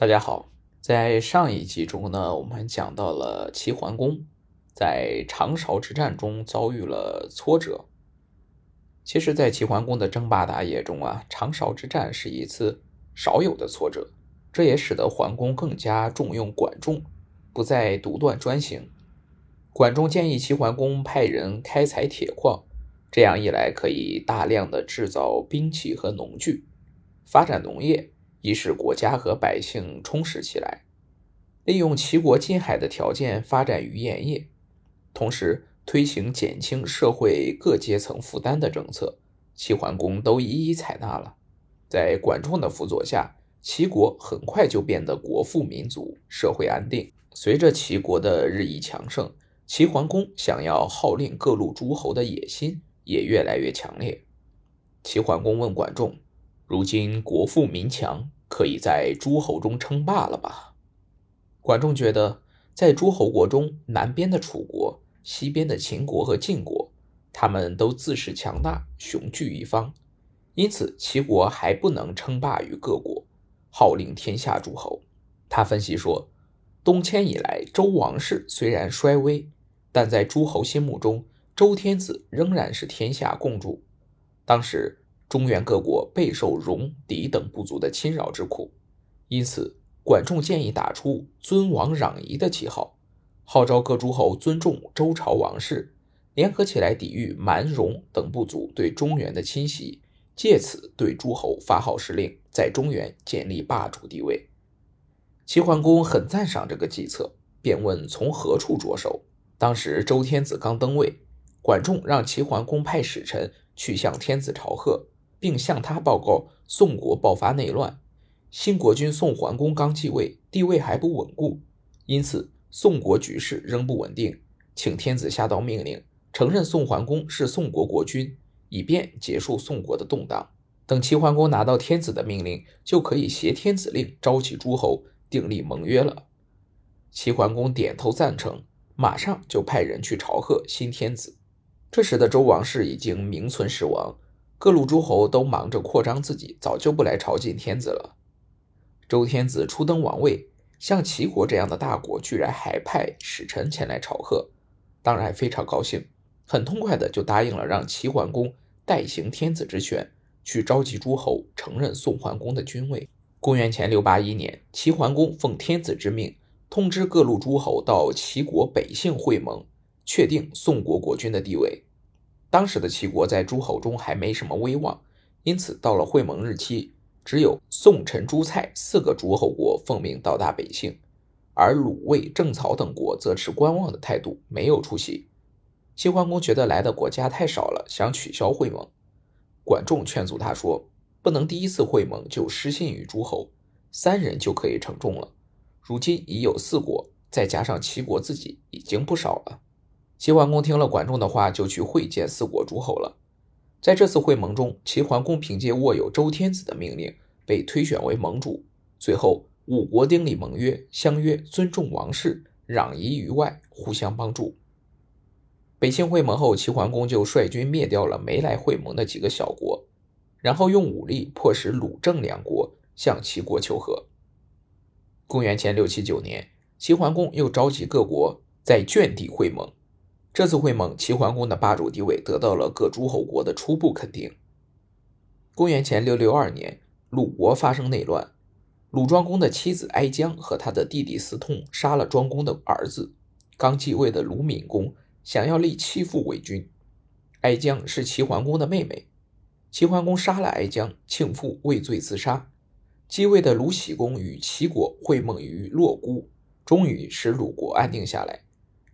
大家好，在上一集中呢，我们讲到了齐桓公在长勺之战中遭遇了挫折。其实，在齐桓公的争霸大业中啊，长勺之战是一次少有的挫折，这也使得桓公更加重用管仲，不再独断专行。管仲建议齐桓公派人开采铁矿，这样一来可以大量的制造兵器和农具，发展农业。以使国家和百姓充实起来，利用齐国近海的条件发展渔盐业，同时推行减轻社会各阶层负担的政策，齐桓公都一一采纳了。在管仲的辅佐下，齐国很快就变得国富民足，社会安定。随着齐国的日益强盛，齐桓公想要号令各路诸侯的野心也越来越强烈。齐桓公问管仲。如今国富民强，可以在诸侯中称霸了吧？管仲觉得，在诸侯国中，南边的楚国、西边的秦国和晋国，他们都自恃强大，雄踞一方，因此齐国还不能称霸于各国，号令天下诸侯。他分析说，东迁以来，周王室虽然衰微，但在诸侯心目中，周天子仍然是天下共主。当时。中原各国备受戎狄等部族的侵扰之苦，因此管仲建议打出尊王攘夷的旗号，号召各诸侯尊重周朝王室，联合起来抵御蛮戎等部族对中原的侵袭，借此对诸侯发号施令，在中原建立霸主地位。齐桓公很赞赏这个计策，便问从何处着手。当时周天子刚登位，管仲让齐桓公派使臣去向天子朝贺。并向他报告宋国爆发内乱，新国君宋桓公刚继位，地位还不稳固，因此宋国局势仍不稳定，请天子下道命令，承认宋桓公是宋国国君，以便结束宋国的动荡。等齐桓公拿到天子的命令，就可以挟天子令召集诸侯订立盟约了。齐桓公点头赞成，马上就派人去朝贺新天子。这时的周王室已经名存实亡。各路诸侯都忙着扩张自己，早就不来朝觐天子了。周天子初登王位，像齐国这样的大国，居然还派使臣前来朝贺，当然非常高兴，很痛快的就答应了让齐桓公代行天子之权，去召集诸侯承认宋桓公的君位。公元前六八一年，齐桓公奉天子之命，通知各路诸侯到齐国北杏会盟，确定宋国国君的地位。当时的齐国在诸侯中还没什么威望，因此到了会盟日期，只有宋、陈、朱、蔡四个诸侯国奉命到达北杏，而鲁、卫、郑、曹等国则持观望的态度，没有出席。齐桓公觉得来的国家太少了，想取消会盟。管仲劝阻他说：“不能第一次会盟就失信于诸侯，三人就可以承重了。如今已有四国，再加上齐国自己，已经不少了。”齐桓公听了管仲的话，就去会见四国诸侯了。在这次会盟中，齐桓公凭借握有周天子的命令，被推选为盟主。最后，五国订立盟约，相约尊重王室，攘夷于外，互相帮助。北杏会盟后，齐桓公就率军灭掉了没来会盟的几个小国，然后用武力迫使鲁、郑两国向齐国求和。公元前六七九年，齐桓公又召集各国在鄄地会盟。这次会盟，齐桓公的霸主地位得到了各诸侯国的初步肯定。公元前六六二年，鲁国发生内乱，鲁庄公的妻子哀姜和他的弟弟司痛杀了庄公的儿子。刚继位的鲁闵公想要立戚父为君，哀姜是齐桓公的妹妹，齐桓公杀了哀姜，庆父畏罪自杀。继位的鲁僖公与齐国会盟于洛姑，终于使鲁国安定下来。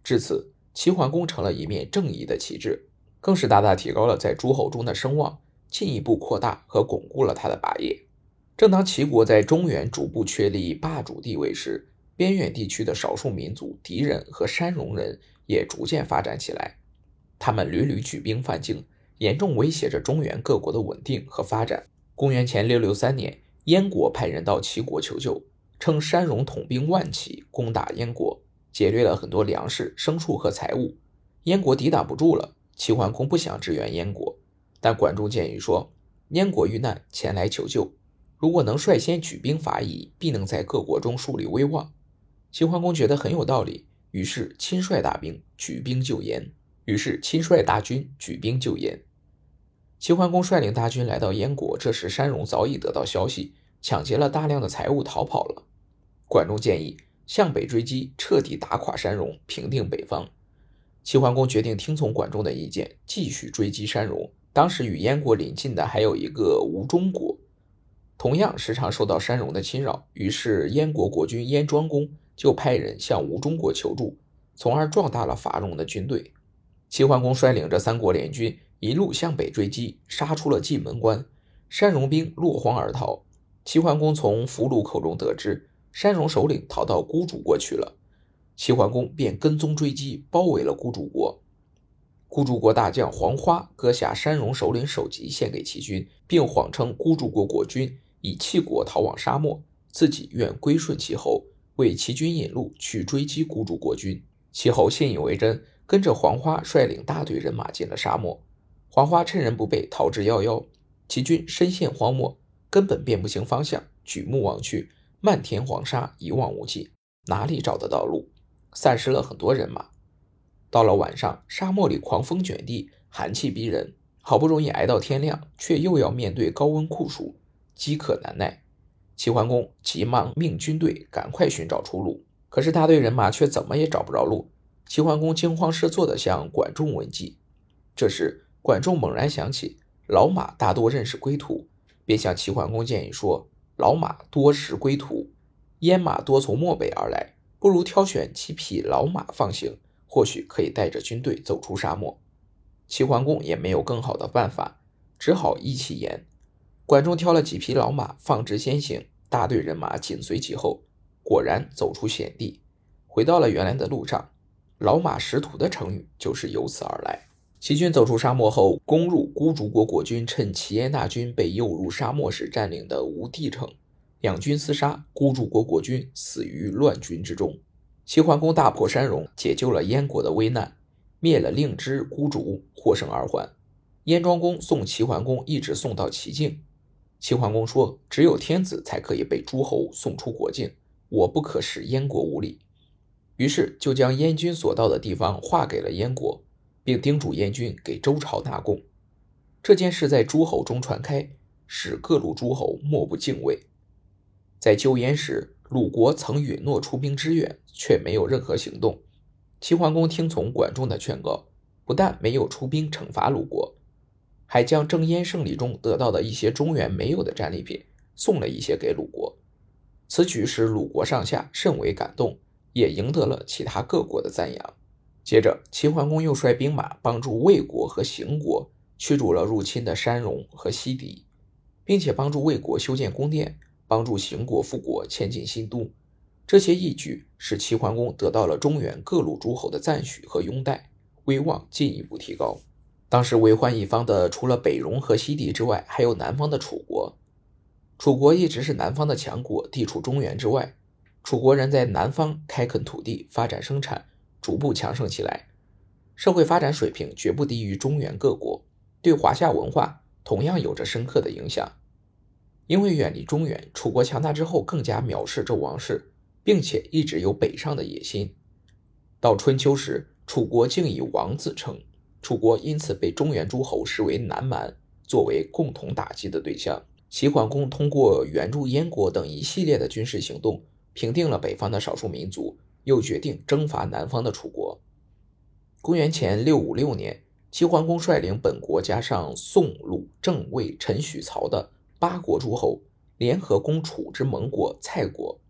至此。齐桓公成了一面正义的旗帜，更是大大提高了在诸侯中的声望，进一步扩大和巩固了他的霸业。正当齐国在中原逐步确立霸主地位时，边远地区的少数民族狄人和山戎人也逐渐发展起来，他们屡屡举兵犯境，严重威胁着中原各国的稳定和发展。公元前六六三年，燕国派人到齐国求救，称山戎统兵万骑攻打燕国。劫掠了很多粮食、牲畜和财物，燕国抵挡不住了。齐桓公不想支援燕国，但管仲建议说：“燕国遇难前来求救，如果能率先举兵伐夷，必能在各国中树立威望。齐桓公觉得很有道理，于是亲率大兵举兵救燕。于是亲率大军举兵救燕。齐桓公率领大军来到燕国，这时山戎早已得到消息，抢劫了大量的财物逃跑了。管仲建议向北追击，彻底打垮山戎，平定北方。齐桓公决定听从管仲的意见，继续追击山戎。当时与燕国邻近的还有一个吴中国，同样时常受到山戎的侵扰。于是燕国国君燕庄公就派人向吴中国求助，从而壮大了伐戎的军队。齐桓公率领着三国联军一路向北追击，杀出了蓟门关，山戎兵落荒而逃。齐桓公从俘虏口中得知，山戎首领逃到孤竹国去了。齐桓公便跟踪追击，包围了孤竹国。孤竹国大将黄花割下山戎首领首级献给齐军，并谎称孤竹国国君已弃国逃往沙漠，自己愿归顺齐侯，为齐军引路去追击孤竹国君。齐侯信以为真。跟着黄花率领大队人马进了沙漠，黄花趁人不备逃之夭夭。齐军深陷荒漠，根本辨不清方向，举目望去，漫天黄沙，一望无际，哪里找得到路？散失了很多人马。到了晚上，沙漠里狂风卷地，寒气逼人，好不容易挨到天亮，却又要面对高温酷暑，饥渴难耐。齐桓公急忙命军队赶快寻找出路，可是大队人马却怎么也找不着路。齐桓公惊慌失措地向管仲问计，这时管仲猛然想起老马大多认识归途，便向齐桓公建议说：“老马多识归途，燕马多从漠北而来，不如挑选几匹老马放行，或许可以带着军队走出沙漠。”齐桓公也没有更好的办法，只好依其言。管仲挑了几匹老马放之先行，大队人马紧随其后，果然走出险地，回到了原来的路上。老马识途的成语就是由此而来。齐军走出沙漠后，攻入孤竹国国君趁齐燕大军被诱入沙漠时占领的吴地城，两军厮杀，孤竹国国君死于乱军之中。齐桓公大破山戎，解救了燕国的危难，灭了令支孤竹，获胜而还。燕庄公送齐桓公一直送到齐境。齐桓公说：“只有天子才可以被诸侯送出国境，我不可使燕国无礼。”于是就将燕军所到的地方划给了燕国，并叮嘱燕军给周朝纳贡。这件事在诸侯中传开，使各路诸侯莫不敬畏。在救燕时，鲁国曾允诺出兵支援，却没有任何行动。齐桓公听从管仲的劝告，不但没有出兵惩罚鲁国，还将征燕胜利中得到的一些中原没有的战利品送了一些给鲁国。此举使鲁国上下甚为感动。也赢得了其他各国的赞扬。接着，齐桓公又率兵马帮助魏国和邢国驱逐了入侵的山戎和西狄，并且帮助魏国修建宫殿，帮助邢国复国，迁进新都。这些义举使齐桓公得到了中原各路诸侯的赞许和拥戴，威望进一步提高。当时为患一方的，除了北戎和西狄之外，还有南方的楚国。楚国一直是南方的强国，地处中原之外。楚国人在南方开垦土地，发展生产，逐步强盛起来，社会发展水平绝不低于中原各国，对华夏文化同样有着深刻的影响。因为远离中原，楚国强大之后更加藐视周王室，并且一直有北上的野心。到春秋时，楚国竟以王自称，楚国因此被中原诸侯视为南蛮，作为共同打击的对象。齐桓公通过援助燕国等一系列的军事行动。平定了北方的少数民族，又决定征伐南方的楚国。公元前六五六年，齐桓公率领本国加上宋、鲁、郑、魏、陈、许、曹的八国诸侯，联合攻楚之盟国蔡国。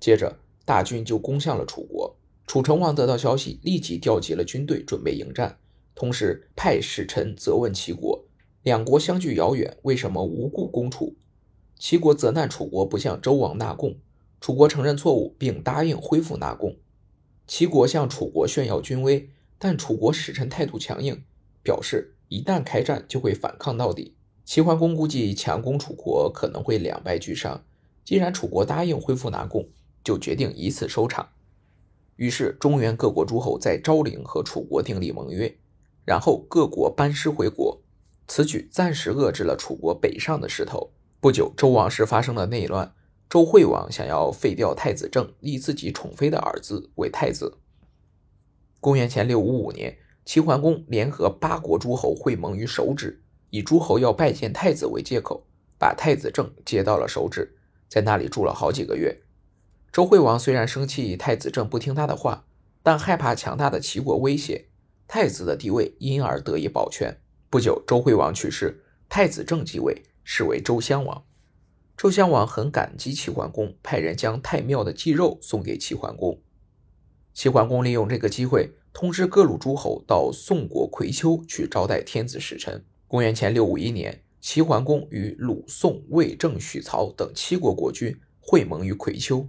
接着，大军就攻向了楚国。楚成王得到消息，立即调集了军队，准备迎战，同时派使臣责问齐国：两国相距遥远，为什么无故攻楚？齐国责难楚国不向周王纳贡。楚国承认错误，并答应恢复纳贡。齐国向楚国炫耀军威，但楚国使臣态度强硬，表示一旦开战就会反抗到底。齐桓公估计强攻楚国可能会两败俱伤，既然楚国答应恢复纳贡，就决定以此收场。于是，中原各国诸侯在昭陵和楚国订立盟约，然后各国班师回国。此举暂时遏制了楚国北上的势头，不久，周王室发生了内乱，周惠王想要废掉太子正，立自己宠妃的儿子为太子。公元前六五五年，齐桓公联合八国诸侯会盟于首止，以诸侯要拜见太子为借口，把太子正接到了首止，在那里住了好几个月。周惠王虽然生气太子正不听他的话，但害怕强大的齐国威胁，太子的地位因而得以保全。不久，周惠王去世，太子正继位。是为周襄王，周襄王很感激齐桓公，派人将太庙的祭肉送给齐桓公。齐桓公利用这个机会，通知各路诸侯到宋国葵丘去招待天子使臣。公元前六五一年，齐桓公与鲁、宋、魏、郑、许、曹等七国国君会盟于葵丘。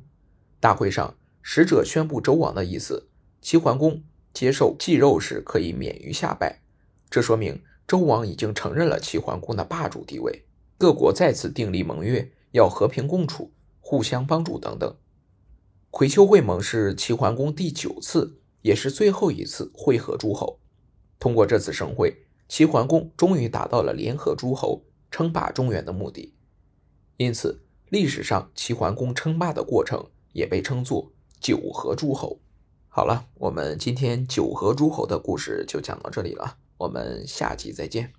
大会上，使者宣布周王的意思：齐桓公接受祭肉时可以免于下拜。这说明周王已经承认了齐桓公的霸主地位。各国再次订立盟约，要和平共处、互相帮助等等。葵丘会盟是齐桓公第九次，也是最后一次会合诸侯。通过这次盛会，齐桓公终于达到了联合诸侯、称霸中原的目的。因此，历史上齐桓公称霸的过程也被称作九合诸侯。好了，我们今天九合诸侯的故事就讲到这里了，我们下集再见。